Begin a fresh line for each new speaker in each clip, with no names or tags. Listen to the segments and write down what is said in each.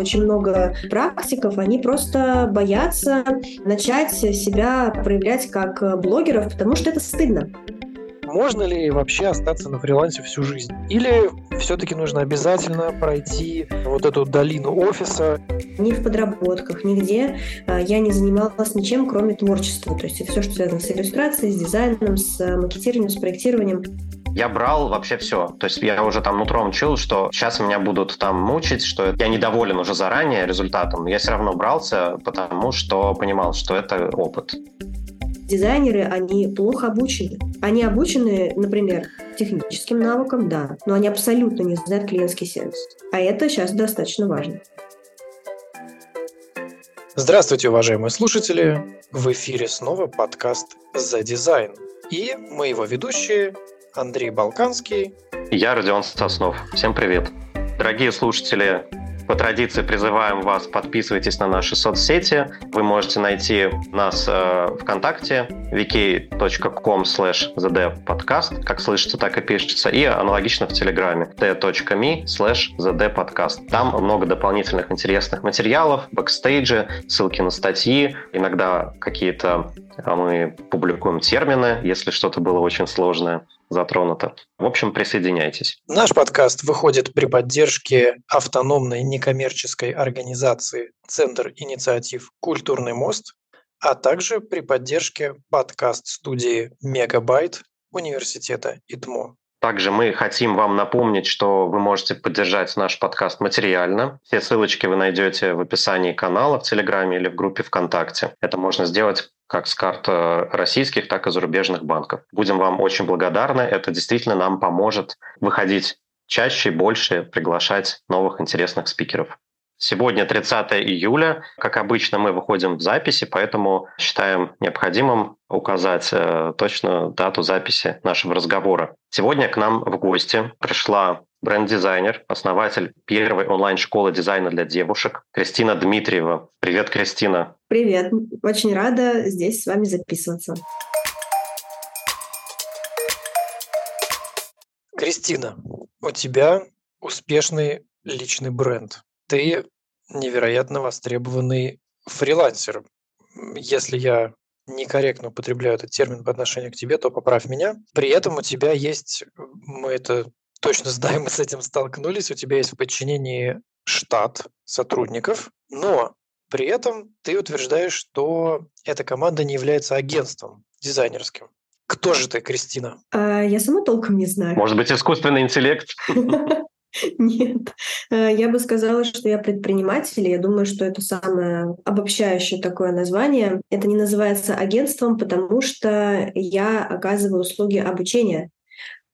Очень много практиков, они просто боятся начать себя проявлять как блогеров, потому что это стыдно.
Можно ли вообще остаться на фрилансе всю жизнь? Или все-таки нужно обязательно пройти вот эту долину офиса?
Ни в подработках, нигде а, я не занималась ничем, кроме творчества. То есть все, что связано с иллюстрацией, с дизайном, с макетированием, с проектированием.
Я брал вообще все. То есть я уже там нутром чул, что сейчас меня будут там мучить, что я недоволен уже заранее результатом. Но я все равно брался, потому что понимал, что это опыт
дизайнеры, они плохо обучены. Они обучены, например, техническим навыкам, да, но они абсолютно не знают клиентский сервис. А это сейчас достаточно важно.
Здравствуйте, уважаемые слушатели! В эфире снова подкаст «За дизайн». И мы его ведущие Андрей Балканский.
Я Родион Соснов. Всем привет. Дорогие слушатели, по традиции призываем вас, подписывайтесь на наши соцсети. Вы можете найти нас э, ВКонтакте, vk. com слэш zdpodcast, как слышится, так и пишется, и аналогично в Телеграме, t. me слэш zdpodcast. Там много дополнительных интересных материалов, бэкстейджи, ссылки на статьи, иногда какие-то а мы публикуем термины, если что-то было очень сложное затронуто. В общем, присоединяйтесь.
Наш подкаст выходит при поддержке автономной некоммерческой организации Центр инициатив «Культурный мост», а также при поддержке подкаст-студии «Мегабайт» Университета ИТМО.
Также мы хотим вам напомнить, что вы можете поддержать наш подкаст материально. Все ссылочки вы найдете в описании канала в Телеграме или в группе ВКонтакте. Это можно сделать как с карт э, российских, так и зарубежных банков. Будем вам очень благодарны. Это действительно нам поможет выходить чаще и больше, приглашать новых интересных спикеров. Сегодня 30 июля. Как обычно, мы выходим в записи, поэтому считаем необходимым указать э, точно дату записи нашего разговора. Сегодня к нам в гости пришла бренд-дизайнер, основатель первой онлайн-школы дизайна для девушек Кристина Дмитриева. Привет, Кристина.
Привет. Очень рада здесь с вами записываться.
Кристина, у тебя успешный личный бренд ты невероятно востребованный фрилансер. Если я некорректно употребляю этот термин по отношению к тебе, то поправь меня. При этом у тебя есть, мы это точно знаем, мы с этим столкнулись, у тебя есть в подчинении штат сотрудников, но при этом ты утверждаешь, что эта команда не является агентством дизайнерским. Кто же ты, Кристина?
А, я сама толком не знаю.
Может быть, искусственный интеллект?
Нет, э, я бы сказала, что я предприниматель. Я думаю, что это самое обобщающее такое название. Это не называется агентством, потому что я оказываю услуги обучения.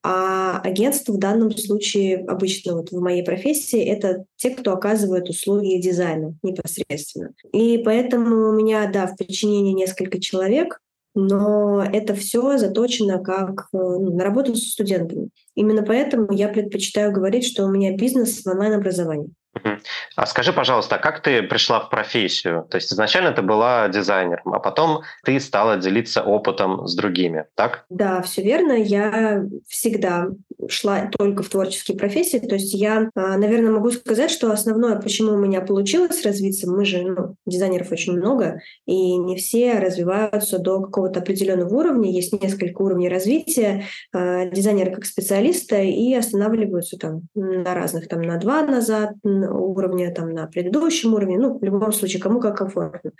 А агентство в данном случае, обычно вот в моей профессии, это те, кто оказывает услуги дизайна непосредственно. И поэтому у меня, да, в подчинении несколько человек, но это все заточено как э, на работу с студентами. Именно поэтому я предпочитаю говорить, что у меня бизнес в онлайн-образовании.
А скажи, пожалуйста, а как ты пришла в профессию? То есть изначально ты была дизайнером, а потом ты стала делиться опытом с другими, так?
Да, все верно. Я всегда шла только в творческие профессии. То есть я, а, наверное, могу сказать, что основное, почему у меня получилось развиться, мы же, ну, дизайнеров очень много, и не все развиваются до какого-то определенного уровня. Есть несколько уровней развития э, дизайнера как специалиста и останавливаются там на разных, там на два назад, уровня, там, на предыдущем уровне, ну, в любом случае, кому как комфортно.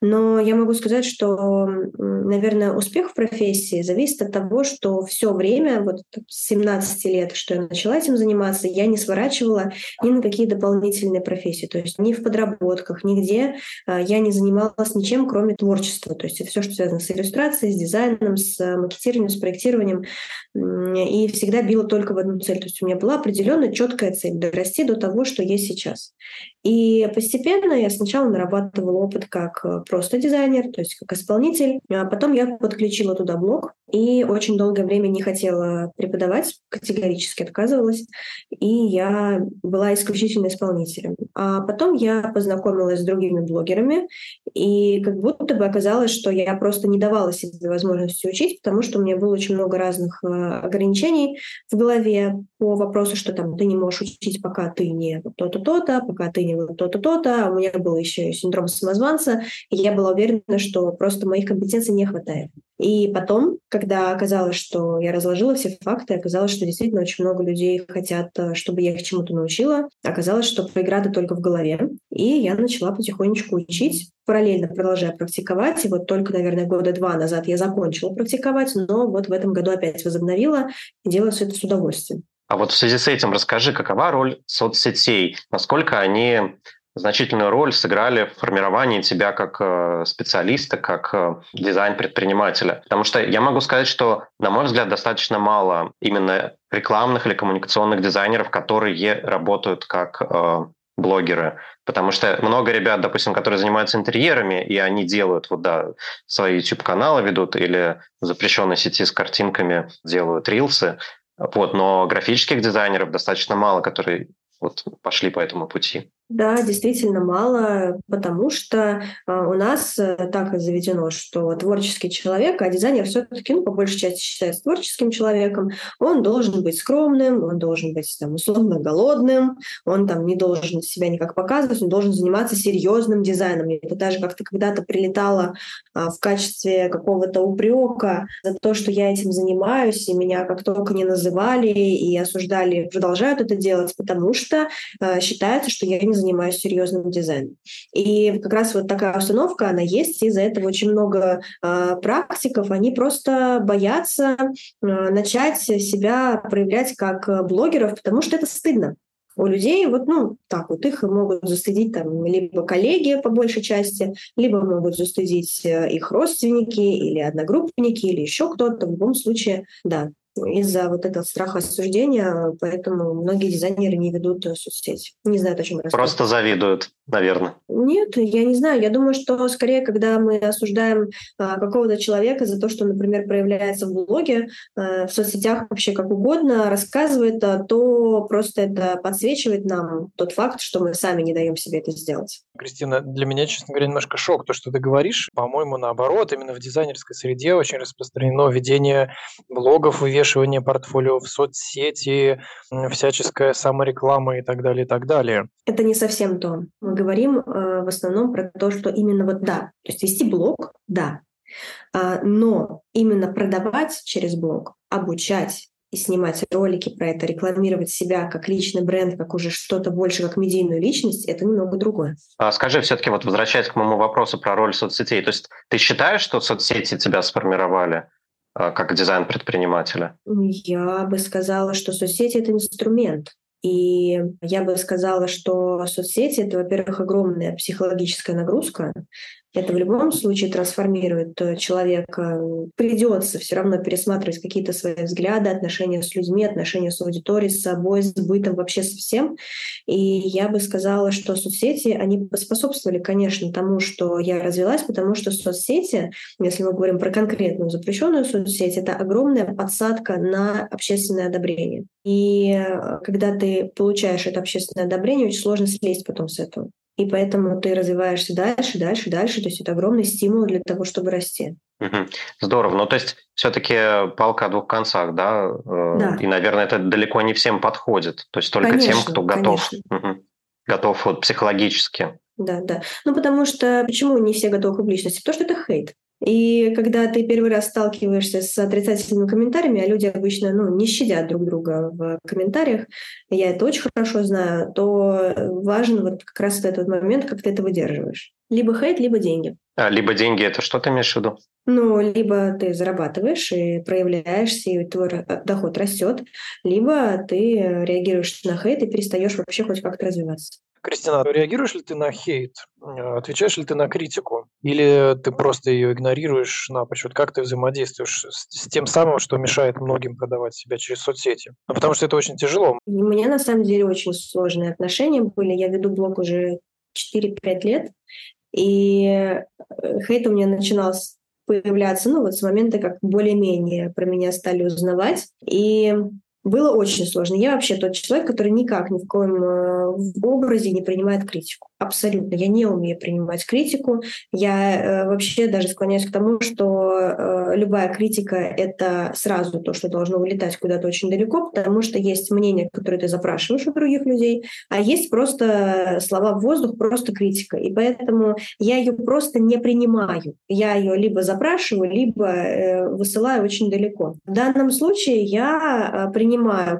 Но я могу сказать, что, наверное, успех в профессии зависит от того, что все время, вот с 17 лет, что я начала этим заниматься, я не сворачивала ни на какие дополнительные профессии, то есть ни в подработках, нигде а, я не занималась ничем, кроме творчества, то есть все, что связано с иллюстрацией, с дизайном, с макетированием, с проектированием, и всегда била только в одну цель, то есть у меня была определенная четкая цель — дорасти до того, что есть сейчас. И постепенно я сначала нарабатывала опыт как э, просто дизайнер, то есть как исполнитель, а потом я подключила туда блог и очень долгое время не хотела преподавать, категорически отказывалась, и я была исключительно исполнителем. А потом я познакомилась с другими блогерами, и как будто бы оказалось, что я просто не давала себе возможности учить, потому что у меня было очень много разных э, ограничений в голове по вопросу, что там ты не можешь учить, пока ты не то-то, то-то, пока ты не мне то-то, то-то, а у меня был еще синдром самозванца, и я была уверена, что просто моих компетенций не хватает. И потом, когда оказалось, что я разложила все факты, оказалось, что действительно очень много людей хотят, э, чтобы я их чему-то научила. Оказалось, что преграды только в голове. И я начала потихонечку учить, параллельно продолжая практиковать. И вот только, наверное, года два назад я закончила практиковать, но вот в этом году опять возобновила и делаю все это с удовольствием.
А вот в связи с этим расскажи, какова роль соцсетей? Насколько они значительную роль сыграли в формировании тебя как э, специалиста, как э, дизайн-предпринимателя. Потому что я могу сказать, что, на мой взгляд, достаточно мало именно рекламных или коммуникационных дизайнеров, которые работают как э, блогеры. Потому что много ребят, допустим, которые занимаются интерьерами, и они делают, вот да, свои YouTube-каналы ведут или в запрещенной сети с картинками делают рилсы, вот, но графических дизайнеров достаточно мало, которые вот пошли по этому пути.
Да, действительно мало, потому что э, у нас э, так заведено, что творческий человек, а дизайнер все-таки, ну, по большей части считается творческим человеком, он должен быть скромным, он должен быть там условно голодным, он там не должен себя никак показывать, он должен заниматься серьезным дизайном. Это даже как-то когда-то прилетало а, в качестве какого-то упрека за то, что я этим занимаюсь, и меня как только не называли и осуждали, продолжают это делать, потому что а, считается, что я не занимаюсь серьезным дизайном. И как раз вот такая установка, она есть, из-за этого очень много э, практиков, они просто боятся э, начать себя проявлять как блогеров, потому что это стыдно у людей вот, ну, так вот, их могут застыдить там либо коллеги по большей части, либо могут застыдить э, их родственники или одногруппники, или еще кто-то. В любом случае, да, из-за вот этого страха осуждения, поэтому многие дизайнеры не ведут э, соцсети. Не знают, о чем
рассказывать. Просто завидуют, наверное.
Нет, я не знаю. Я думаю, что скорее, когда мы осуждаем а, какого-то человека за то, что, например, проявляется в блоге, а, в соцсетях вообще как угодно, рассказывает, а, то просто это подсвечивает нам тот факт, что мы сами не даем себе это сделать.
Кристина, для меня, честно говоря, немножко шок то, что ты говоришь. По-моему, наоборот, именно в дизайнерской среде очень распространено ведение блогов, вывешивание портфолио в соцсети, всяческая самореклама и так далее, и так далее.
Это не совсем то. Мы говорим э, в основном про то, что именно вот да, то есть вести блог, да, а, но именно продавать через блог, обучать, и снимать ролики про это, рекламировать себя как личный бренд, как уже что-то больше, как медийную личность, это немного другое.
А скажи все-таки, вот возвращаясь к моему вопросу про роль соцсетей, то есть ты считаешь, что соцсети тебя сформировали? А, как дизайн предпринимателя?
Я бы сказала, что соцсети — это инструмент. И я бы сказала, что соцсети — это, во-первых, огромная психологическая нагрузка, это в любом случае трансформирует э, человека. Придется все равно пересматривать какие-то свои взгляды, отношения с людьми, отношения с аудиторией, с собой, с бытом, вообще со всем. И я бы сказала, что соцсети, они способствовали, конечно, тому, что я развилась, потому что соцсети, если мы говорим про конкретную запрещенную соцсеть, это огромная подсадка на общественное одобрение. И э, когда ты получаешь это общественное одобрение, очень сложно слезть потом с этого. И поэтому ты развиваешься дальше, дальше, дальше. То есть это огромный стимул для того, чтобы расти.
Здорово. Ну, то есть все-таки палка о двух концах, да? Э, да. И, наверное, это далеко не всем подходит. То есть только конечно, тем, кто готов, угу. готов вот психологически.
Да, да. Ну, потому что почему не все готовы к публичности? Потому что это хейт. И когда ты первый раз сталкиваешься с отрицательными комментариями, а люди обычно ну, не щадят друг друга в комментариях, я это очень хорошо знаю, то важен вот как раз этот момент, как ты это выдерживаешь. Либо хейт, либо деньги.
А, либо деньги – это что ты имеешь в виду?
Ну, либо ты зарабатываешь и проявляешься, и твой доход растет, либо ты реагируешь на хейт и перестаешь вообще хоть как-то развиваться.
Кристина, реагируешь ли ты на хейт? Отвечаешь ли ты на критику? Или ты просто ее игнорируешь напрочь? Вот как ты взаимодействуешь с, с тем самым, что мешает многим продавать себя через соцсети? Ну, потому что это очень тяжело.
У меня на самом деле очень сложные отношения были. Я веду блог уже 4-5 лет. И э, хейт у меня начинал появляться, ну вот с момента, как более-менее про меня стали узнавать. И Было очень сложно. Я вообще тот человек, который никак ни в коем э, образе не принимает критику. Абсолютно. Я не умею принимать критику. Я э, вообще даже склоняюсь к тому, что э, любая критика — это сразу то, что должно улетать куда-то очень далеко, потому что есть мнение, которое ты запрашиваешь у других людей, а есть просто слова в воздух, просто критика. И поэтому я ее просто не принимаю. Я ее либо запрашиваю, либо э, высылаю очень далеко. В данном случае я э, принимаю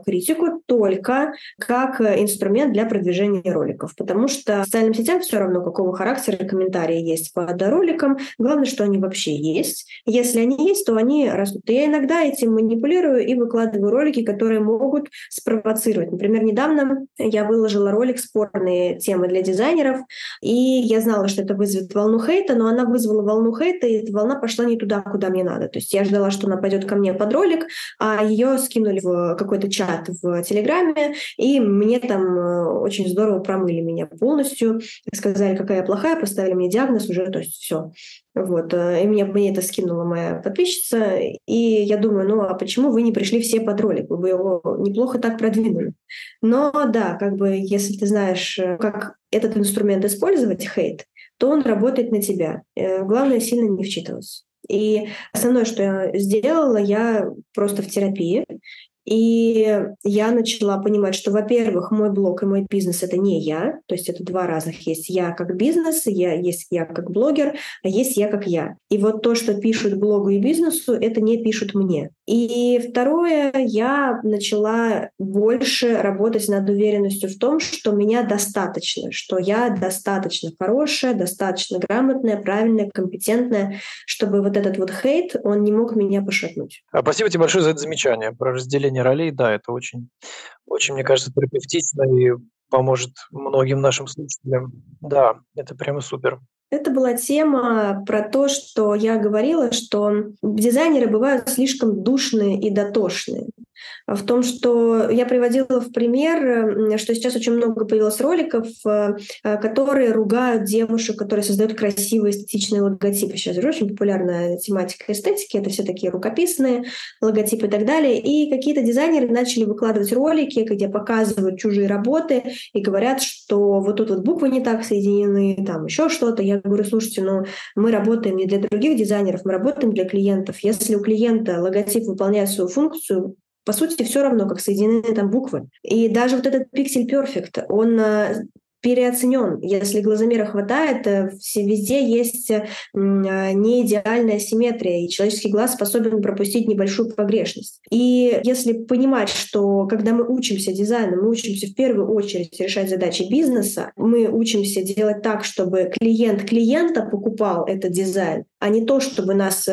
критику только как э, инструмент для продвижения роликов, потому что социальным сетям все равно, какого характера комментарии есть под роликом. Главное, что они вообще есть. Если они есть, то они растут. Я иногда этим манипулирую и выкладываю ролики, которые могут спровоцировать. Например, недавно я выложила ролик «Спорные темы для дизайнеров», и я знала, что это вызовет волну хейта, но она вызвала волну хейта, и эта волна пошла не туда, куда мне надо. То есть я ждала, что она пойдет ко мне под ролик, а ее скинули в какой-то чат в Телеграме, и мне там э, очень здорово промыли меня полностью, сказали, какая я плохая, поставили мне диагноз уже, то есть все. Вот. Э, и мне, мне это скинула моя подписчица. И я думаю, ну а почему вы не пришли все под ролик? Вы бы его неплохо так продвинули. Но да, как бы если ты знаешь, э, как этот инструмент использовать, хейт, то он работает на тебя. Главное сильно не вчитываться. И основное, что я сделала, я просто в терапии. И я начала понимать, что, во-первых, мой блог и мой бизнес — это не я, то есть это два разных. Есть я как бизнес, я, есть я как блогер, а есть я как я. И вот то, что пишут блогу и бизнесу, это не пишут мне. И второе, я начала больше работать над уверенностью в том, что меня достаточно, что я достаточно хорошая, достаточно грамотная, правильная, компетентная, чтобы вот этот вот хейт, он не мог меня пошатнуть.
А спасибо тебе большое за это замечание про разделение ролей. Да, это очень, очень, мне кажется, терапевтично и поможет многим нашим слушателям. Да, это прямо супер.
Это была тема про то, что я говорила, что дизайнеры бывают слишком душные и дотошные в том, что я приводила в пример, что сейчас очень много появилось роликов, э, которые ругают девушек, которые создают красивые эстетичные логотипы. Сейчас же очень популярная тематика эстетики, это все такие рукописные логотипы и так далее. И какие-то дизайнеры начали выкладывать ролики, где показывают чужие работы и говорят, что вот тут вот буквы не так соединены, там еще что-то. Я говорю, слушайте, ну мы работаем не для других дизайнеров, мы работаем для клиентов. Если у клиента логотип выполняет свою функцию, по сути, все равно, как соединены там буквы. И даже вот этот Pixel Perfect, он э, переоценен. Если глазомера хватает, э, везде есть э, не идеальная симметрия, и человеческий глаз способен пропустить небольшую погрешность. И если понимать, что когда мы учимся дизайну, мы учимся в первую очередь решать задачи бизнеса, мы учимся делать так, чтобы клиент клиента покупал этот дизайн, а не то, чтобы нас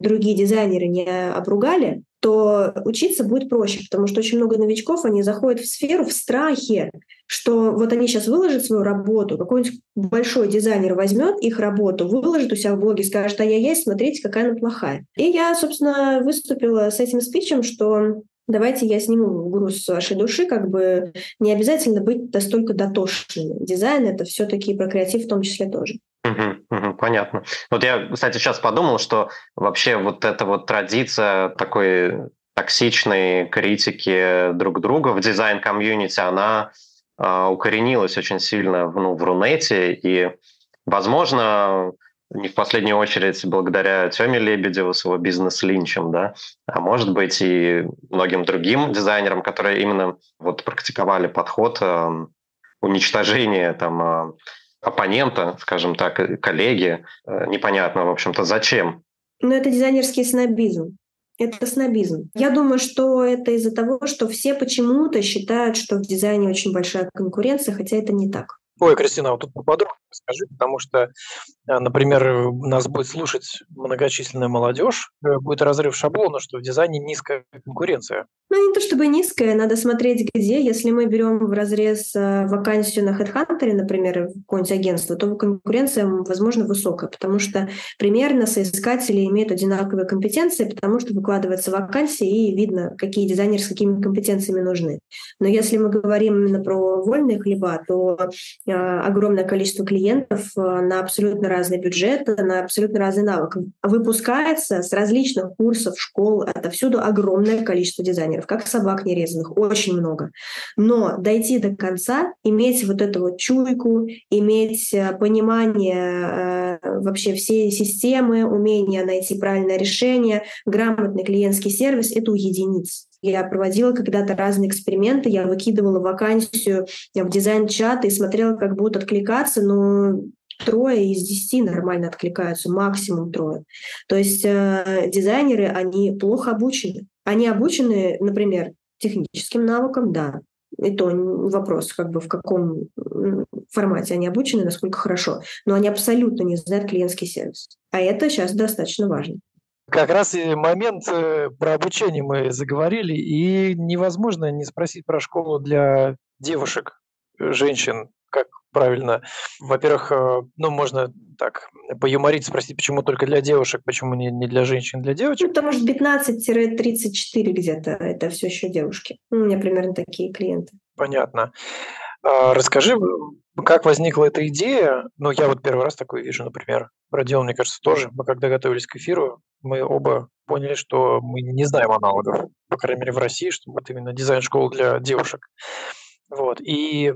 другие дизайнеры не обругали, то учиться будет проще, потому что очень много новичков, они заходят в сферу в страхе, что вот они сейчас выложат свою работу, какой-нибудь большой дизайнер возьмет их работу, выложит у себя в блоге, скажет, а я есть, смотрите, какая она плохая. И я, собственно, выступила с этим спичем, что давайте я сниму груз с вашей души, как бы не обязательно быть настолько дотошным. Дизайн — это все таки про креатив в том числе тоже.
Понятно. Вот я, кстати, сейчас подумал, что вообще вот эта вот традиция такой токсичной критики друг друга в дизайн-комьюнити, она э, укоренилась очень сильно ну, в Рунете, и, возможно, не в последнюю очередь благодаря Тёме Лебедеву с его бизнес-линчем, да, а может быть и многим другим дизайнерам, которые именно вот практиковали подход э, уничтожения там э, оппонента, скажем так, коллеги. Э, непонятно, в общем-то, зачем.
Но это дизайнерский снобизм. Это снобизм. Я думаю, что это из-за того, что все почему-то считают, что в дизайне очень большая конкуренция, хотя это не так.
Ой, Кристина, вот тут поподробнее скажи, потому что, э, например, нас будет слушать многочисленная молодежь, э, будет разрыв шаблона, что в дизайне низкая конкуренция.
Ну, не то чтобы низкая, надо смотреть где. Если мы берем в разрез э, вакансию на HeadHunter, например, какое-нибудь агентство, то конкуренция, возможно, высокая, потому что примерно соискатели имеют одинаковые компетенции, потому что выкладывается вакансия, и видно, какие дизайнеры с какими компетенциями нужны. Но если мы говорим именно про вольные хлеба, то огромное количество клиентов э, на абсолютно разный бюджет, на абсолютно разный навык. Выпускается с различных курсов, школ, отовсюду огромное количество дизайнеров. Дизайнеров, как собак нерезанных, очень много. Но дойти до конца, иметь вот эту вот чуйку, иметь э, понимание э, вообще всей системы, умение найти правильное решение, грамотный клиентский сервис — это у единиц. Я проводила когда-то разные эксперименты, я выкидывала вакансию в дизайн-чат и смотрела, как будут откликаться, но трое из десяти нормально откликаются, максимум трое. То есть э, дизайнеры, они плохо обучены. Они обучены, например, техническим навыкам, да, и то вопрос, как бы в каком формате они обучены, насколько хорошо. Но они абсолютно не знают клиентский сервис. А это сейчас достаточно важно.
Как раз и момент э, про обучение мы заговорили, и невозможно не спросить про школу для девушек, женщин, как правильно. Во-первых, э, ну, можно так поюморить, спросить, почему только для девушек, почему не, не для женщин, для девочек?
Ну, потому что 15-34 где-то это все еще девушки. У меня примерно такие клиенты.
Понятно. А, расскажи, как возникла эта идея? Ну, я вот первый раз такое вижу, например. Родион, мне кажется, тоже. Мы когда готовились к эфиру, мы оба поняли, что мы не знаем аналогов, по крайней мере, в России, что вот именно дизайн-школа для девушек. Вот. И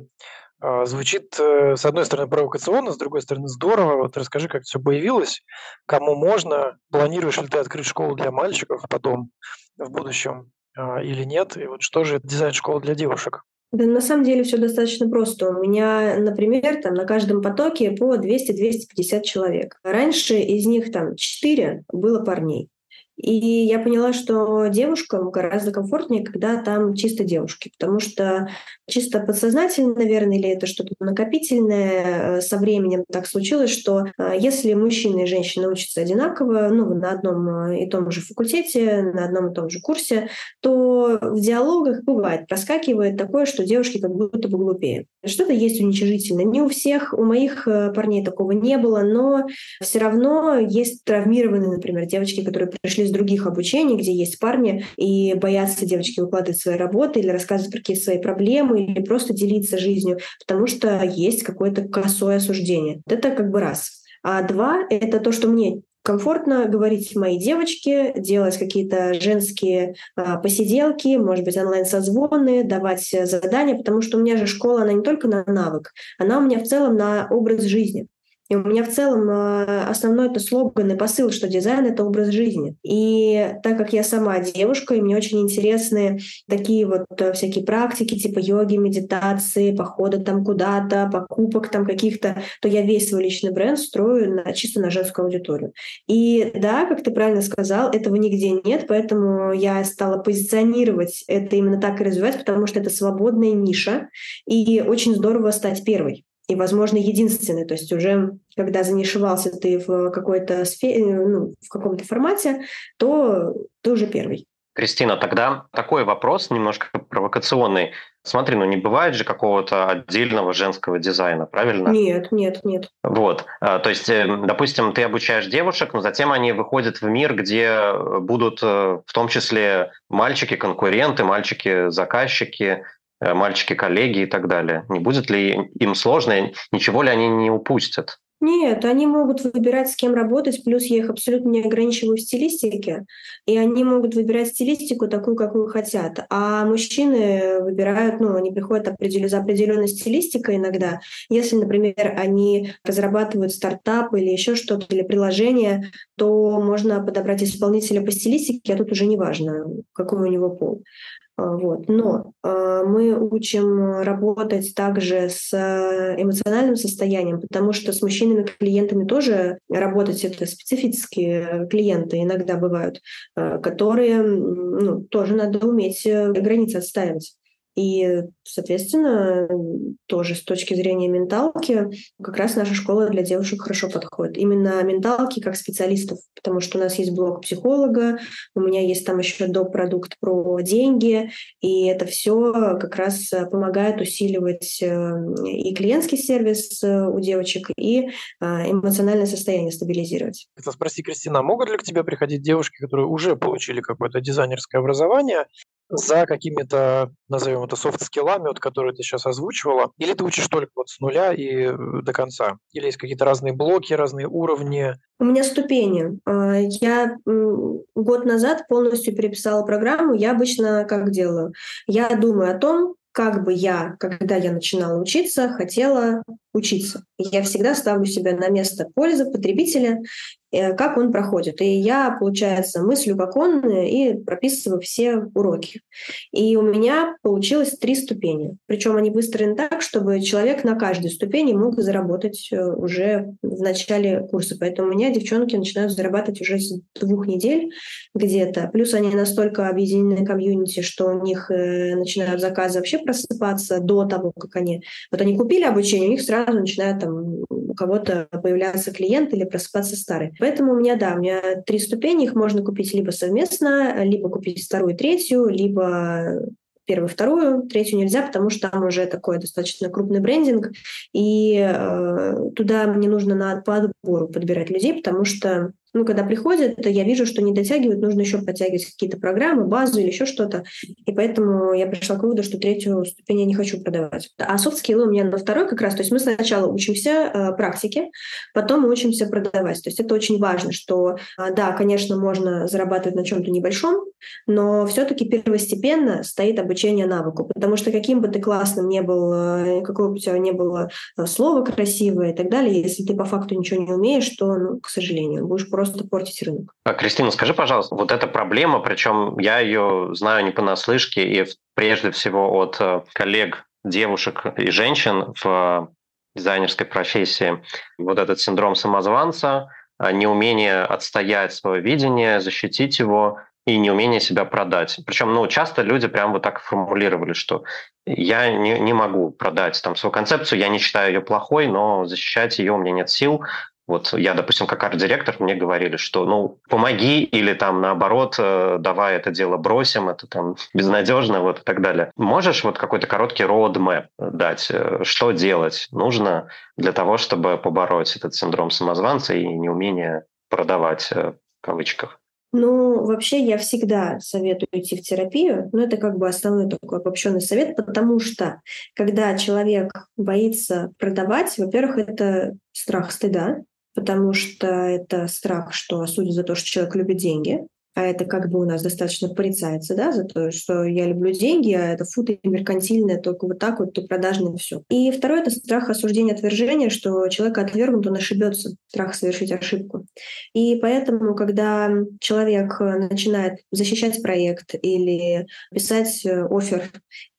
звучит, э, с одной стороны, провокационно, с другой стороны, здорово. Вот расскажи, как все появилось, кому можно, планируешь ли ты открыть школу для мальчиков потом, в будущем, э, или нет, и вот что же это дизайн-школа для девушек?
Да, на самом деле все достаточно просто. У меня, например, там на каждом потоке по 200-250 человек. Раньше из них там 4 было парней. И я поняла, что девушкам гораздо комфортнее, когда там чисто девушки, потому что чисто подсознательно, наверное, или это что-то накопительное, э, со временем так случилось, что э, если мужчина и женщина учатся одинаково, ну, на одном э, и том же факультете, на одном и том же курсе, то в диалогах бывает, проскакивает такое, что девушки как будто бы глупее. Что-то есть уничижительное. Не у всех, у моих парней такого не было, но все равно есть травмированные, например, девочки, которые пришли из других обучений, где есть парни, и боятся девочки выкладывать свои работы или рассказывать про какие-то свои проблемы, или просто делиться жизнью, потому что есть какое-то косое осуждение. Это как бы раз. А два — это то, что мне комфортно говорить моей девочке, делать какие-то женские а, посиделки, может быть, онлайн-созвоны, давать задания, потому что у меня же школа, она не только на навык, она у меня в целом на образ жизни. И у меня в целом а, основной это слоган и посыл, что дизайн — это образ жизни. И так как я сама девушка, и мне очень интересны такие вот э, всякие практики, типа йоги, медитации, похода там куда-то, покупок там каких-то, то я весь свой личный бренд строю на, чисто на женскую аудиторию. И да, как ты правильно сказал, этого нигде нет, поэтому я стала позиционировать это именно так и развивать, потому что это свободная ниша, и очень здорово стать первой и, возможно, единственный. То есть уже когда занишевался ты в какой-то сфере, ну, в каком-то формате, то ты уже первый.
Кристина, тогда такой вопрос немножко провокационный. Смотри, ну не бывает же какого-то отдельного женского дизайна, правильно?
Нет, нет, нет.
Вот, а, то есть, э, допустим, ты обучаешь девушек, но затем они выходят в мир, где будут э, в том числе мальчики-конкуренты, мальчики-заказчики, мальчики-коллеги и так далее? Не будет ли им сложно, ничего ли они не упустят?
Нет, они могут выбирать, с кем работать, плюс я их абсолютно не ограничиваю в стилистике, и они могут выбирать стилистику такую, какую хотят. А мужчины выбирают, ну, они приходят определю, за определенной стилистикой иногда. Если, например, они разрабатывают стартап или еще что-то, или приложение, то можно подобрать исполнителя по стилистике, а тут уже не важно, какой у него пол. А, вот. Но э, мы учим работать также с э, эмоциональным состоянием, потому что с мужчинами-клиентами тоже работать это специфические клиенты иногда бывают, э, которые ну, тоже надо уметь границы отстаивать. И, соответственно, тоже с точки зрения менталки, как раз наша школа для девушек хорошо подходит. Именно менталки как специалистов, потому что у нас есть блок психолога, у меня есть там еще доп. продукт про деньги, и это все как раз помогает усиливать э, и клиентский сервис э, у девочек, и а, эмоциональное состояние стабилизировать.
Это спроси, Кристина, а могут ли к тебе приходить девушки, которые уже получили какое-то дизайнерское образование, за какими-то, назовем это, софт-скиллами, вот, которые ты сейчас озвучивала? Или ты учишь только вот с нуля и э, до конца? Или есть какие-то разные блоки, разные уровни?
У меня ступени. А, я год назад полностью переписала программу. Я обычно как делаю? Я думаю о том, как бы я, когда я начинала учиться, хотела учиться. Я всегда ставлю себя на место пользы потребителя как он проходит. И я, получается, мыслю как он э, и прописываю все уроки. И у меня получилось три ступени. Причем они выстроены так, чтобы человек на каждой ступени мог заработать э, уже в начале курса. Поэтому у меня девчонки начинают зарабатывать уже с двух недель где-то. Плюс они настолько объединены комьюнити, что у них начинают заказы вообще просыпаться до того, как они... Вот они купили обучение, у них сразу начинают там кого-то появляться клиент или просыпаться старый. Поэтому у меня, да, у меня три ступени, их можно купить либо совместно, либо купить вторую, третью, либо первую, вторую, третью нельзя, потому что там уже такой достаточно крупный брендинг, и э, туда мне нужно на, по отбору подбирать людей, потому что ну, когда приходят, то я вижу, что не дотягивают, нужно еще подтягивать какие-то программы, базу или еще что-то. И поэтому я пришла к выводу, что третью ступень я не хочу продавать. А skill у меня на второй как раз. То есть мы сначала учимся э, практике, потом мы учимся продавать. То есть это очень важно, что э, да, конечно, можно зарабатывать на чем-то небольшом, но все-таки первостепенно стоит обучение навыку. Потому что каким бы ты классным не был, э, какое бы у тебя не было э, слово красивое и так далее, если ты по факту ничего не умеешь, то, ну, к сожалению, будешь просто просто портить рынок.
А, Кристина, скажи, пожалуйста, вот эта проблема, причем я ее знаю не понаслышке, и прежде всего от э, коллег, девушек и женщин в э, дизайнерской профессии, вот этот синдром самозванца, э, неумение отстоять свое видение, защитить его и неумение себя продать. Причем, ну, часто люди прям вот так формулировали, что я не, не могу продать там свою концепцию, я не считаю ее плохой, но защищать ее у меня нет сил, вот я, допустим, как арт-директор, мне говорили, что ну помоги или там наоборот, э, давай это дело бросим, это там безнадежно, вот и так далее. Можешь вот какой-то короткий roadmap дать, э, что делать нужно для того, чтобы побороть этот синдром самозванца и неумение продавать э, в кавычках?
Ну, вообще я всегда советую идти в терапию, но это как бы основной такой обобщенный совет, потому что когда человек боится продавать, во-первых, это страх стыда, потому что это страх, что осудят за то, что человек любит деньги, а это как бы у нас достаточно порицается, да, за то, что я люблю деньги, а это фу, ты меркантильное, только вот так вот, ты продажный, все. И второе — это страх осуждения, отвержения, что человек отвергнут, он ошибется, страх совершить ошибку. И поэтому, когда человек начинает защищать проект или писать э, офер,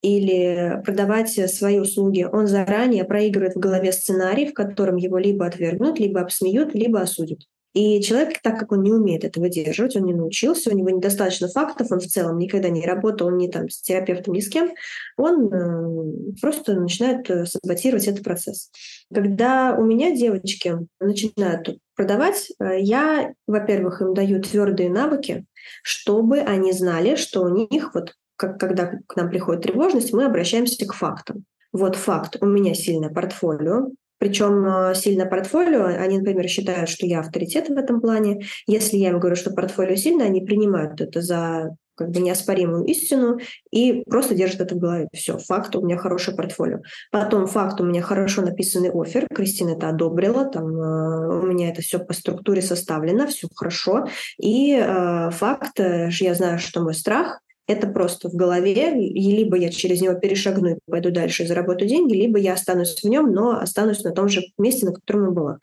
или продавать свои услуги, он заранее проигрывает в голове сценарий, в котором его либо отвергнут, либо обсмеют, либо осудят. И человек, так как он не умеет это выдерживать, он не научился, у него недостаточно фактов, он в целом никогда не работал ни там с терапевтом, ни с кем, он э, просто начинает э, саботировать этот процесс. Когда у меня девочки начинают продавать, э, я, во-первых, им даю твердые навыки, чтобы они знали, что у них, вот как, когда к нам приходит тревожность, мы обращаемся к фактам. Вот факт, у меня сильное портфолио, причем э, сильно портфолио, они, например, считают, что я авторитет в этом плане. Если я им говорю, что портфолио сильно, они принимают это за как бы неоспоримую истину и просто держат это в голове. Все, факт, у меня хорошее портфолио. Потом факт, у меня хорошо написанный офер, Кристина это одобрила, там э, у меня это все по структуре составлено, все хорошо. И э, факт, э, я знаю, что мой страх это просто в голове, и либо я через него перешагну и пойду дальше и заработаю деньги, либо я останусь в нем, но останусь на том же месте, на котором я была.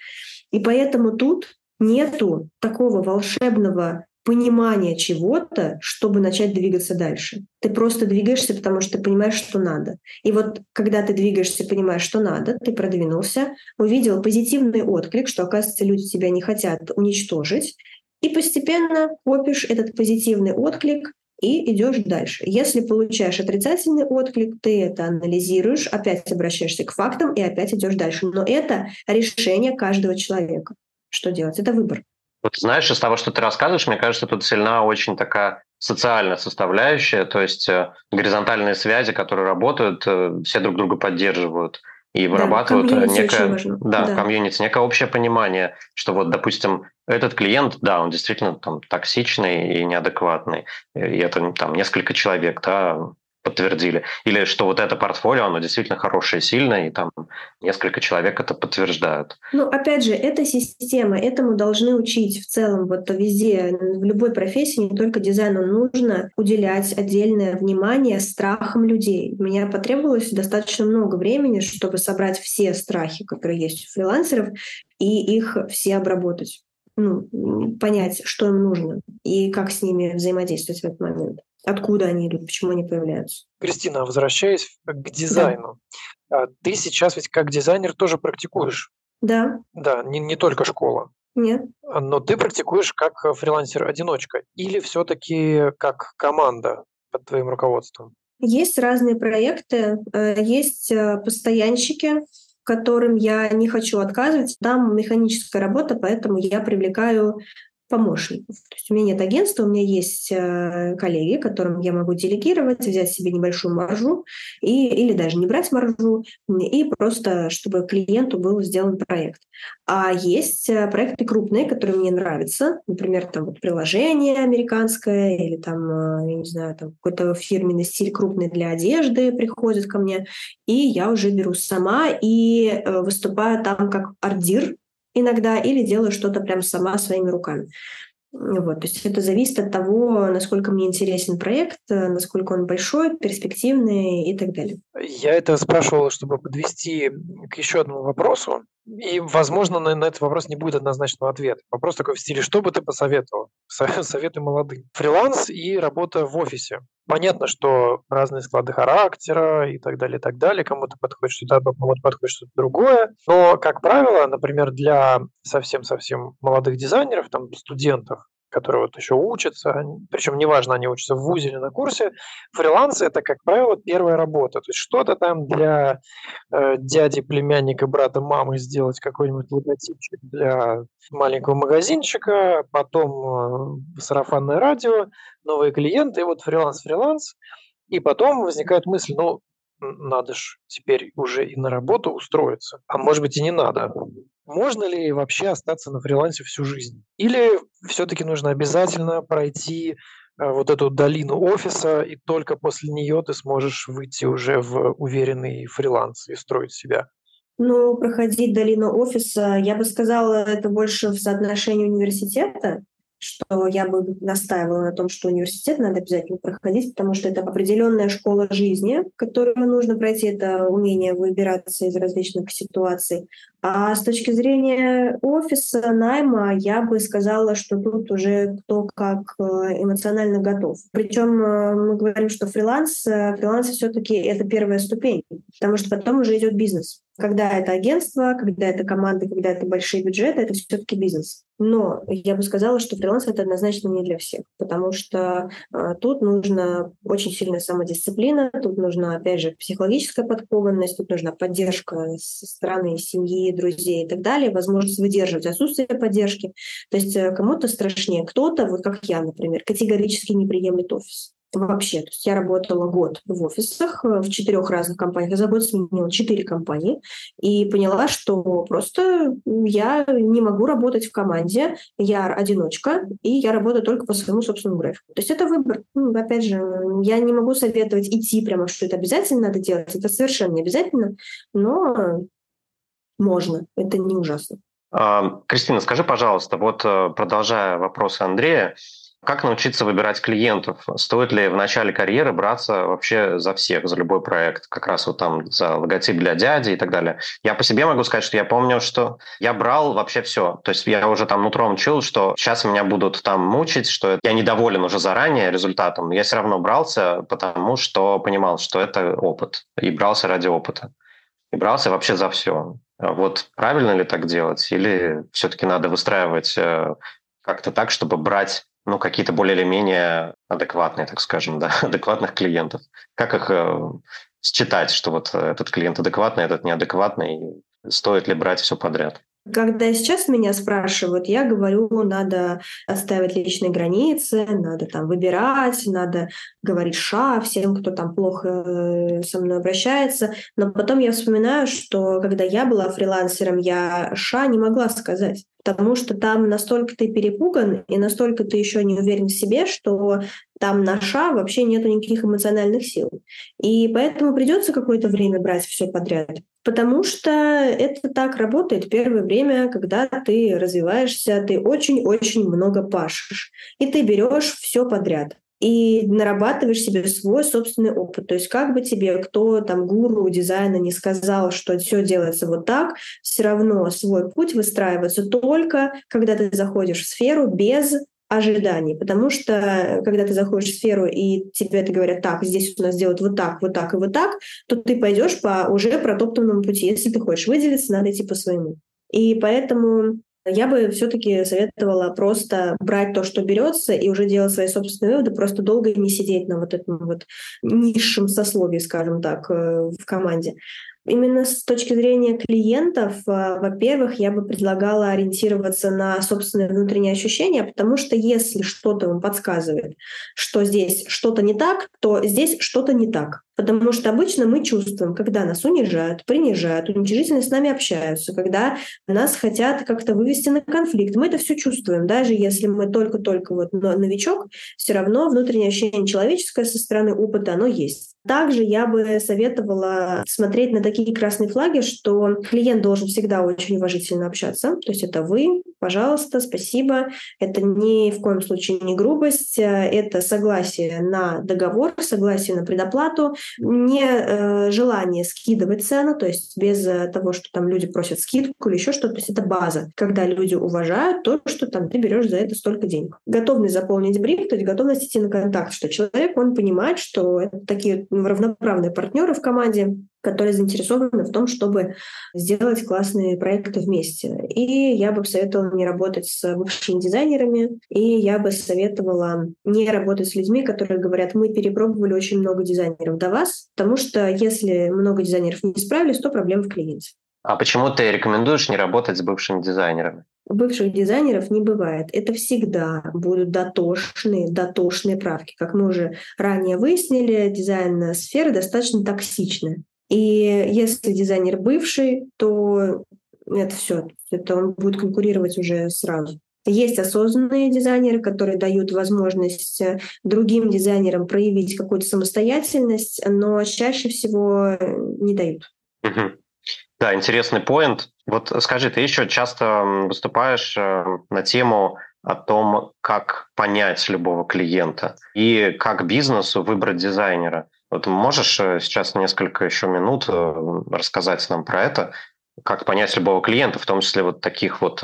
И поэтому тут нету такого волшебного понимания чего-то, чтобы начать двигаться дальше. Ты просто двигаешься, потому что ты понимаешь, что надо. И вот когда ты двигаешься, понимаешь, что надо, ты продвинулся, увидел позитивный отклик, что, оказывается, люди тебя не хотят уничтожить, и постепенно копишь этот позитивный отклик и идешь дальше. Если получаешь отрицательный отклик, ты это анализируешь, опять обращаешься к фактам и опять идешь дальше. Но это решение каждого человека. Что делать? Это выбор.
Вот знаешь, из того, что ты рассказываешь, мне кажется, тут сильна очень такая социальная составляющая, то есть э, горизонтальные связи, которые работают, э, все друг друга поддерживают и вырабатывают да, некое, да, да. комьюнити, некое общее понимание, что вот, допустим, этот клиент, да, он действительно там токсичный и неадекватный. И это там несколько человек, да, подтвердили. Или что вот это портфолио, оно действительно хорошее, сильное, и там несколько человек это подтверждают.
Ну, опять же, это система, этому должны учить в целом вот везде, в любой профессии, не только дизайну, нужно уделять отдельное внимание страхам людей. Меня потребовалось достаточно много времени, чтобы собрать все страхи, которые есть у фрилансеров, и их все обработать ну, понять, что им нужно и как с ними взаимодействовать в этот момент. Откуда они идут, почему они появляются.
Кристина, возвращаясь к дизайну. Да. Ты сейчас ведь как дизайнер тоже практикуешь.
Да.
Да, не, не только школа.
Нет.
Но ты практикуешь как фрилансер-одиночка или все-таки как команда под твоим руководством?
Есть разные проекты, э, есть э, постоянщики, которым я не хочу отказывать. Там механическая работа, поэтому я привлекаю помощников. То есть у меня нет агентства, у меня есть э, коллеги, которым я могу делегировать, взять себе небольшую маржу и, или даже не брать маржу, и просто чтобы клиенту был сделан проект. А есть э, проекты крупные, которые мне нравятся, например, там вот приложение американское или там, э, я не знаю, там какой-то фирменный стиль крупный для одежды приходит ко мне, и я уже беру сама и выступаю там как ардир, иногда или делаю что-то прям сама своими руками. Вот, то есть это зависит от того, насколько мне интересен проект, насколько он большой, перспективный и так далее.
Я это спрашивал, чтобы подвести к еще одному вопросу. И, возможно, на, на этот вопрос не будет однозначного ответа. Вопрос такой в стиле, что бы ты посоветовал? Советы молодым. Фриланс и работа в офисе. Понятно, что разные склады характера и так далее, и так далее. Кому-то подходит что-то одно, кому-то подходит что-то другое. Но, как правило, например, для совсем-совсем молодых дизайнеров, там, студентов, которые вот еще учатся, причем неважно, они учатся в ВУЗе или на курсе, фриланс – это, как правило, первая работа. То есть что-то там для э, дяди, племянника, брата, мамы сделать, какой-нибудь логотипчик для маленького магазинчика, потом э, сарафанное радио, новые клиенты, и вот фриланс-фриланс. И потом возникает мысль, ну, надо же теперь уже и на работу устроиться. А может быть и не надо. Можно ли вообще остаться на фрилансе всю жизнь? Или все-таки нужно обязательно пройти э, вот эту долину офиса, и только после нее ты сможешь выйти уже в уверенный фриланс и строить себя?
Ну, проходить долину офиса, я бы сказала, это больше в соотношении университета, что я бы настаивала на том, что университет надо обязательно проходить, потому что это определенная школа жизни, которую нужно пройти, это умение выбираться из различных ситуаций. А с точки зрения офиса, найма, я бы сказала, что тут уже кто как э, эмоционально готов. Причем э, мы говорим, что фриланс, э, фриланс все-таки это первая ступень, потому что потом уже идет бизнес. Когда это агентство, когда это команды, когда это большие бюджеты, это все-таки бизнес. Но я бы сказала, что фриланс это однозначно не для всех, потому что э, тут нужна очень сильная самодисциплина, тут нужна, опять же, психологическая подкованность, тут нужна поддержка со стороны семьи, друзей и так далее, возможность выдерживать отсутствие поддержки. То есть э, кому-то страшнее, кто-то, вот как я, например, категорически не приемлет офис вообще. То есть я работала год в офисах э, в четырех разных компаниях. Я за год сменила четыре компании и поняла, что просто я не могу работать в команде, я одиночка, и я работаю только по своему собственному графику. То есть это выбор. Ну, опять же, я не могу советовать идти прямо, что это обязательно надо делать. Это совершенно не обязательно, но можно. Это не ужасно.
А, Кристина, скажи, пожалуйста, вот э, продолжая вопросы Андрея, как научиться выбирать клиентов? Стоит ли в начале карьеры браться вообще за всех, за любой проект? Как раз вот там за логотип для дяди и так далее. Я по себе могу сказать, что я помню, что я брал вообще все. То есть я уже там нутром чул, что сейчас меня будут там мучить, что я недоволен уже заранее результатом. Я все равно брался, потому что понимал, что это опыт. И брался ради опыта. И брался вообще за все. Вот правильно ли так делать? Или все-таки надо выстраивать э, как-то так, чтобы брать ну, какие-то более или менее адекватные, так скажем, да, адекватных клиентов. Как их э, считать, что вот этот клиент адекватный, этот неадекватный, стоит ли брать все подряд?
Когда сейчас меня спрашивают, я говорю, надо отставить личные границы, надо там выбирать, надо говорить ша всем, кто там плохо э, со мной обращается. Но потом я вспоминаю, что когда я была фрилансером, я ша не могла сказать потому что там настолько ты перепуган и настолько ты еще не уверен в себе, что там на ша вообще нету никаких эмоциональных сил. И поэтому придется какое-то время брать все подряд. Потому что это так работает первое время, когда ты развиваешься, ты очень-очень много пашешь. И ты берешь все подряд и нарабатываешь себе свой собственный опыт. То есть как бы тебе кто там гуру дизайна не сказал, что все делается вот так, все равно свой путь выстраивается только, когда ты заходишь в сферу без ожиданий. Потому что когда ты заходишь в сферу и тебе это говорят, так, здесь у нас делают вот так, вот так и вот так, то ты пойдешь по уже протоптанному пути. Если ты хочешь выделиться, надо идти по своему. И поэтому я бы все-таки советовала просто брать то, что берется, и уже делать свои собственные выводы, просто долго не сидеть на вот этом вот низшем сословии, скажем так, э, в команде. Именно с точки зрения клиентов, а, во-первых, я бы предлагала ориентироваться на собственные внутренние ощущения, потому что если что-то вам подсказывает, что здесь что-то не так, то здесь что-то не так. Потому что обычно мы чувствуем, когда нас унижают, принижают, уничижительно с нами общаются, когда нас хотят как-то вывести на конфликт. Мы это все чувствуем. Даже если мы только-только вот новичок, все равно внутреннее ощущение человеческое со стороны опыта, оно есть. Также я бы советовала смотреть на такие красные флаги, что клиент должен всегда очень уважительно общаться. То есть это вы, пожалуйста, спасибо. Это ни в коем случае не грубость, это согласие на договор, согласие на предоплату, не э, желание скидывать цену, то есть без э, того, что там люди просят скидку или еще что-то. То есть это база, когда люди уважают то, что там ты берешь за это столько денег. Готовность заполнить бриф, то есть готовность идти на контакт, что человек, он понимает, что это такие равноправные партнеры в команде, которые заинтересованы в том, чтобы сделать классные проекты вместе. И я бы советовала не работать с бывшими дизайнерами, и я бы советовала не работать с людьми, которые говорят, мы перепробовали очень много дизайнеров до вас, потому что если много дизайнеров не справились, то проблема в клиенте.
А почему ты рекомендуешь не работать с бывшими дизайнерами?
бывших дизайнеров не бывает. Это всегда будут дотошные, дотошные правки. Как мы уже ранее выяснили, дизайн-сфера достаточно токсичная. И если дизайнер бывший, то это все, это он будет конкурировать уже сразу. Есть осознанные дизайнеры, которые дают возможность э, другим дизайнерам проявить какую-то самостоятельность, но чаще всего не дают.
Угу. Да, интересный поинт. Вот скажи, ты еще часто выступаешь э, на тему о том, как понять любого клиента и как бизнесу выбрать дизайнера. Вот можешь э, сейчас несколько еще минут э, рассказать нам про это, как понять любого клиента, в том числе вот таких вот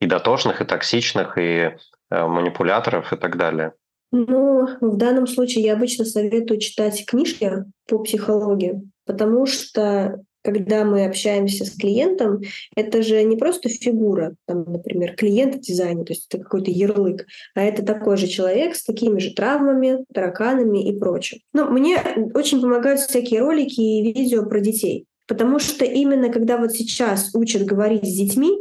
и дотошных, и токсичных, и манипуляторов и так далее?
Ну, в данном случае я обычно советую читать книжки по психологии, потому что когда мы общаемся с клиентом, это же не просто фигура, там, например, клиент дизайна, то есть это какой-то ярлык, а это такой же человек с такими же травмами, тараканами и прочим. Но мне очень помогают всякие ролики и видео про детей, потому что именно когда вот сейчас учат говорить с детьми,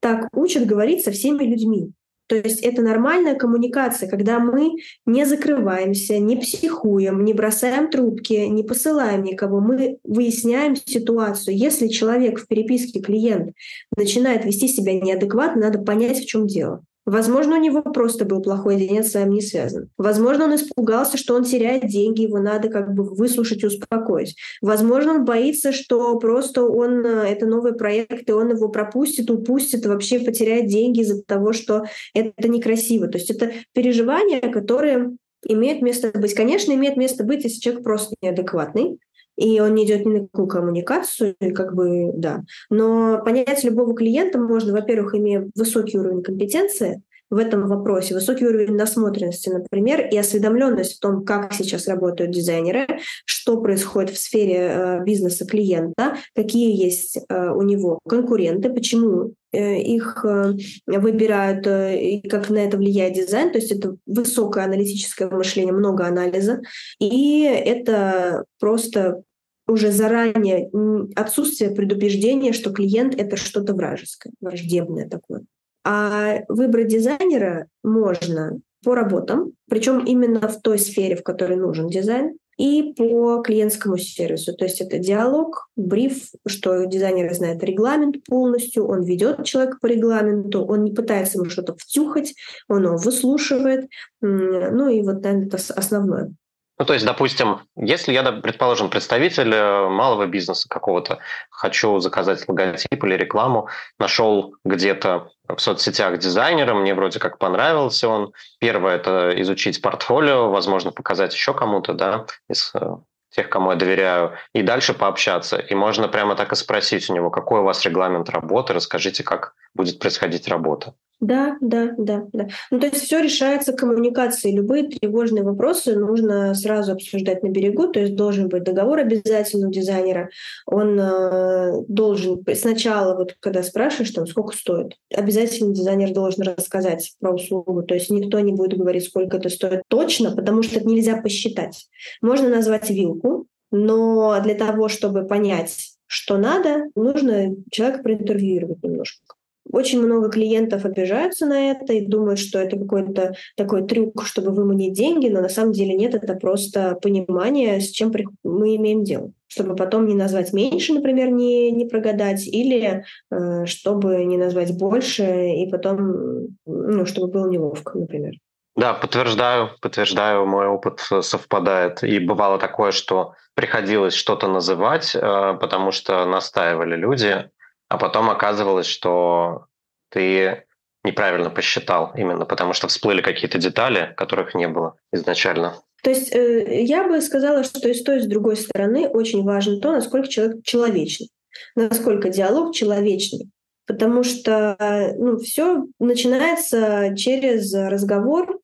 так учат говорить со всеми людьми. То есть это нормальная коммуникация, когда мы не закрываемся, не психуем, не бросаем трубки, не посылаем никого. Мы выясняем ситуацию. Если человек в переписке, клиент, начинает вести себя неадекватно, надо понять, в чем дело. Возможно, у него просто был плохой день, это с вами не связано. Возможно, он испугался, что он теряет деньги, его надо как бы выслушать успокоить. Возможно, он боится, что просто он, э, это новый проект, и он его пропустит, упустит, вообще потеряет деньги из-за того, что это некрасиво. То есть это переживания, которые имеют место быть. Конечно, имеет место быть, если человек просто неадекватный, и он не идет ни на какую коммуникацию, как бы, да. Но понять любого клиента можно, во-первых, имея высокий уровень компетенции, в этом вопросе, высокий уровень насмотренности, например, и осведомленность в том, как сейчас работают дизайнеры, что происходит в сфере э, бизнеса клиента, какие есть э, у него конкуренты, почему э, их э, выбирают э, и как на это влияет дизайн. То есть это высокое аналитическое мышление, много анализа. И это просто уже заранее отсутствие предупреждения, что клиент — это что-то вражеское, враждебное такое. А выбрать дизайнера можно по работам, причем именно в той сфере, в которой нужен дизайн, и по клиентскому сервису. То есть это диалог, бриф, что дизайнер знает регламент полностью, он ведет человека по регламенту, он не пытается ему что-то втюхать, он его выслушивает. Ну и вот, наверное, это основное.
Ну, то есть, допустим, если я, предположим, представитель э, малого бизнеса какого-то, хочу заказать логотип или рекламу, нашел где-то в соцсетях дизайнера, мне вроде как понравился он. Первое – это изучить портфолио, возможно, показать еще кому-то, да, из э, тех, кому я доверяю, и дальше пообщаться. И можно прямо так и спросить у него, какой у вас регламент работы, расскажите, как будет происходить работа.
Да, да, да, да. Ну, то есть все решается коммуникацией. Любые тревожные вопросы нужно сразу обсуждать на берегу. То есть должен быть договор обязательно у дизайнера. Он э, должен сначала, вот когда спрашиваешь, там, сколько стоит, обязательно дизайнер должен рассказать про услугу. То есть никто не будет говорить, сколько это стоит точно, потому что это нельзя посчитать. Можно назвать вилку, но для того, чтобы понять, что надо, нужно человека проинтервьюировать немножко. Очень много клиентов обижаются на это и думают, что это какой-то такой трюк, чтобы выманить деньги, но на самом деле нет, это просто понимание, с чем мы имеем дело чтобы потом не назвать меньше, например, не, не прогадать, или э, чтобы не назвать больше, и потом, ну, чтобы было неловко, например.
Да, подтверждаю, подтверждаю, мой опыт совпадает. И бывало такое, что приходилось что-то называть, э, потому что настаивали люди, а потом оказывалось, что ты неправильно посчитал, именно потому что всплыли какие-то детали, которых не было изначально.
То есть э, я бы сказала, что и с той, и с другой стороны очень важно то, насколько человек человечный, насколько диалог человечный. Потому что ну, все начинается через разговор,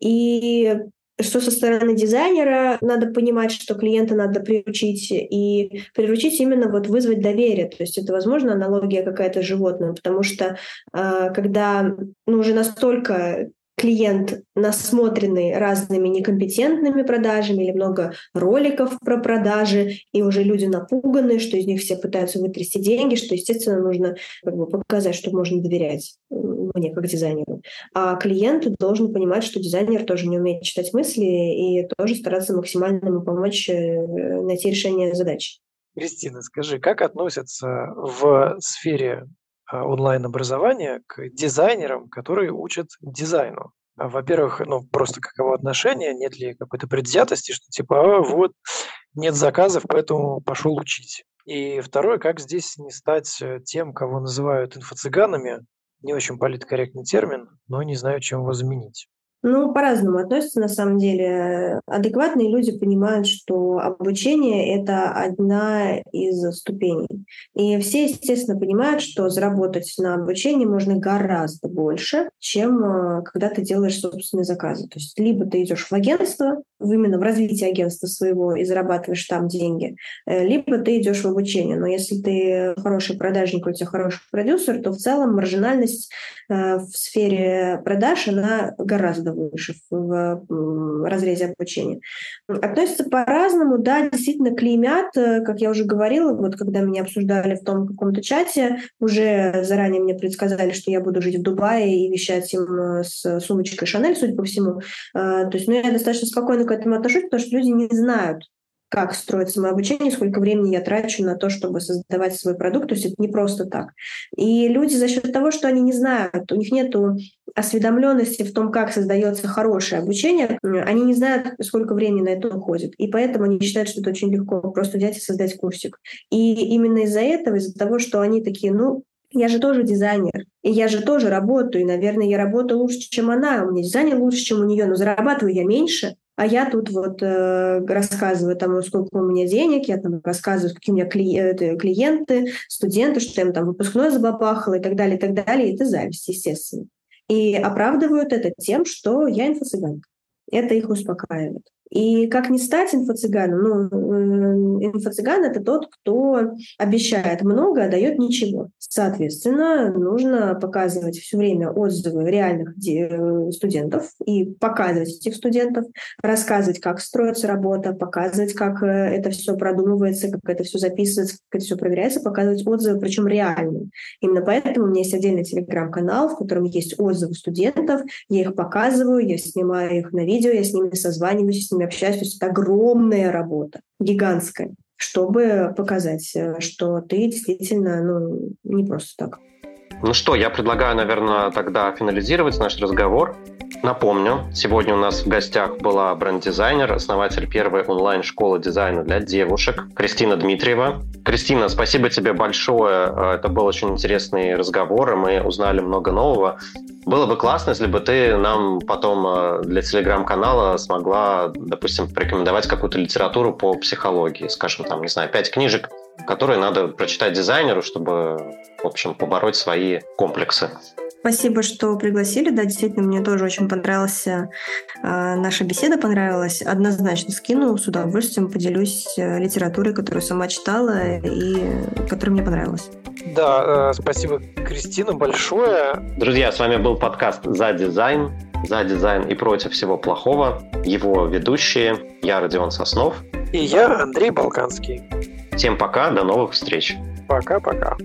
и что со стороны дизайнера надо понимать, что клиента надо приучить и приручить именно вот вызвать доверие. То есть это, возможно, аналогия какая-то животным, потому что э, когда ну, уже настолько клиент насмотренный разными некомпетентными продажами или много роликов про продажи, и уже люди напуганы, что из них все пытаются вытрясти деньги, что, естественно, нужно как бы, показать, что можно доверять мне как дизайнеру. А клиент должен понимать, что дизайнер тоже не умеет читать мысли и тоже стараться максимально ему помочь э, найти решение задачи.
Кристина, скажи, как относятся в сфере а, онлайн-образования к дизайнерам, которые учат дизайну. А, во-первых, ну, просто каково отношение, нет ли какой-то предвзятости, что типа, а, вот, нет заказов, поэтому пошел учить. И второе, как здесь не стать э, тем, кого называют инфо-цыганами, не очень политкорректный термин, но не знаю, чем его заменить.
Ну, по-разному относятся, на самом деле. Адекватные люди понимают, что обучение — это одна из ступеней. И все, естественно, понимают, что заработать на обучении можно гораздо больше, чем э, когда ты делаешь собственные заказы. То есть либо ты идешь в агентство, именно в развитие агентства своего и зарабатываешь там деньги, э, либо ты идешь в обучение. Но если ты хороший продажник, у тебя хороший продюсер, то в целом маржинальность э, в сфере продаж, она гораздо гораздо выше в разрезе обучения. Относятся по-разному, да, действительно клеймят, э, как я уже говорила, вот когда меня обсуждали в том каком-то чате, уже заранее мне предсказали, что я буду жить в Дубае и вещать им э, с сумочкой Шанель, судя по всему. Э, то есть, ну, я достаточно спокойно к этому отношусь, потому что люди не знают, как строить самообучение, сколько времени я трачу на то, чтобы создавать свой продукт. То есть это не просто так. И люди за счет того, что они не знают, у них нет осведомленности в том, как создается хорошее обучение, они не знают, сколько времени на это уходит. И поэтому они считают, что это очень легко просто взять и создать курсик. И именно из-за этого, из-за того, что они такие, ну, я же тоже дизайнер, и я же тоже работаю, и, наверное, я работаю лучше, чем она, у меня дизайнер лучше, чем у нее, но зарабатываю я меньше, а я тут вот э, рассказываю там, сколько у меня денег, я там рассказываю, какие у меня кли- клиенты, студенты, что я им там выпускной забабахала и так далее, и так далее. И это зависть, естественно. И оправдывают это тем, что я инфо-цыганка. Это их успокаивает. И как не стать инфо-цыганом? Ну, инфо-цыган – это тот, кто обещает много, а дает ничего. Соответственно, нужно показывать все время отзывы реальных студентов и показывать этих студентов, рассказывать, как строится работа, показывать, как э, это все продумывается, как это все записывается, как это все проверяется, показывать отзывы, причем реальные. Именно поэтому у меня есть отдельный телеграм-канал, в котором есть отзывы студентов, я их показываю, я снимаю их на видео, я с ними созваниваюсь, с ними общаюсь. То есть это огромная работа, гигантская, чтобы показать, э, что ты действительно ну, не просто так.
Ну что, я предлагаю, наверное, тогда финализировать наш разговор. Напомню, сегодня у нас в гостях была бренд-дизайнер, основатель первой онлайн-школы дизайна для девушек Кристина Дмитриева. Кристина, спасибо тебе большое. Э, это был очень интересный разговор, и мы узнали много нового. Было бы классно, если бы ты нам потом э, для телеграм-канала смогла, допустим, порекомендовать какую-то литературу по психологии, скажем, там, не знаю, пять книжек, которые надо прочитать дизайнеру, чтобы, в общем, побороть свои комплексы.
Спасибо, что пригласили. Да, действительно, мне тоже очень понравилась э, наша беседа, понравилась. Однозначно скину, с удовольствием поделюсь э, литературой, которую сама читала и которая мне понравилась.
Да, э, спасибо, Кристина, большое.
Друзья, с вами был подкаст «За дизайн», «За дизайн и против всего плохого». Его ведущие я, Родион Соснов.
И я, Андрей Балканский.
Всем пока, до новых встреч.
Пока-пока.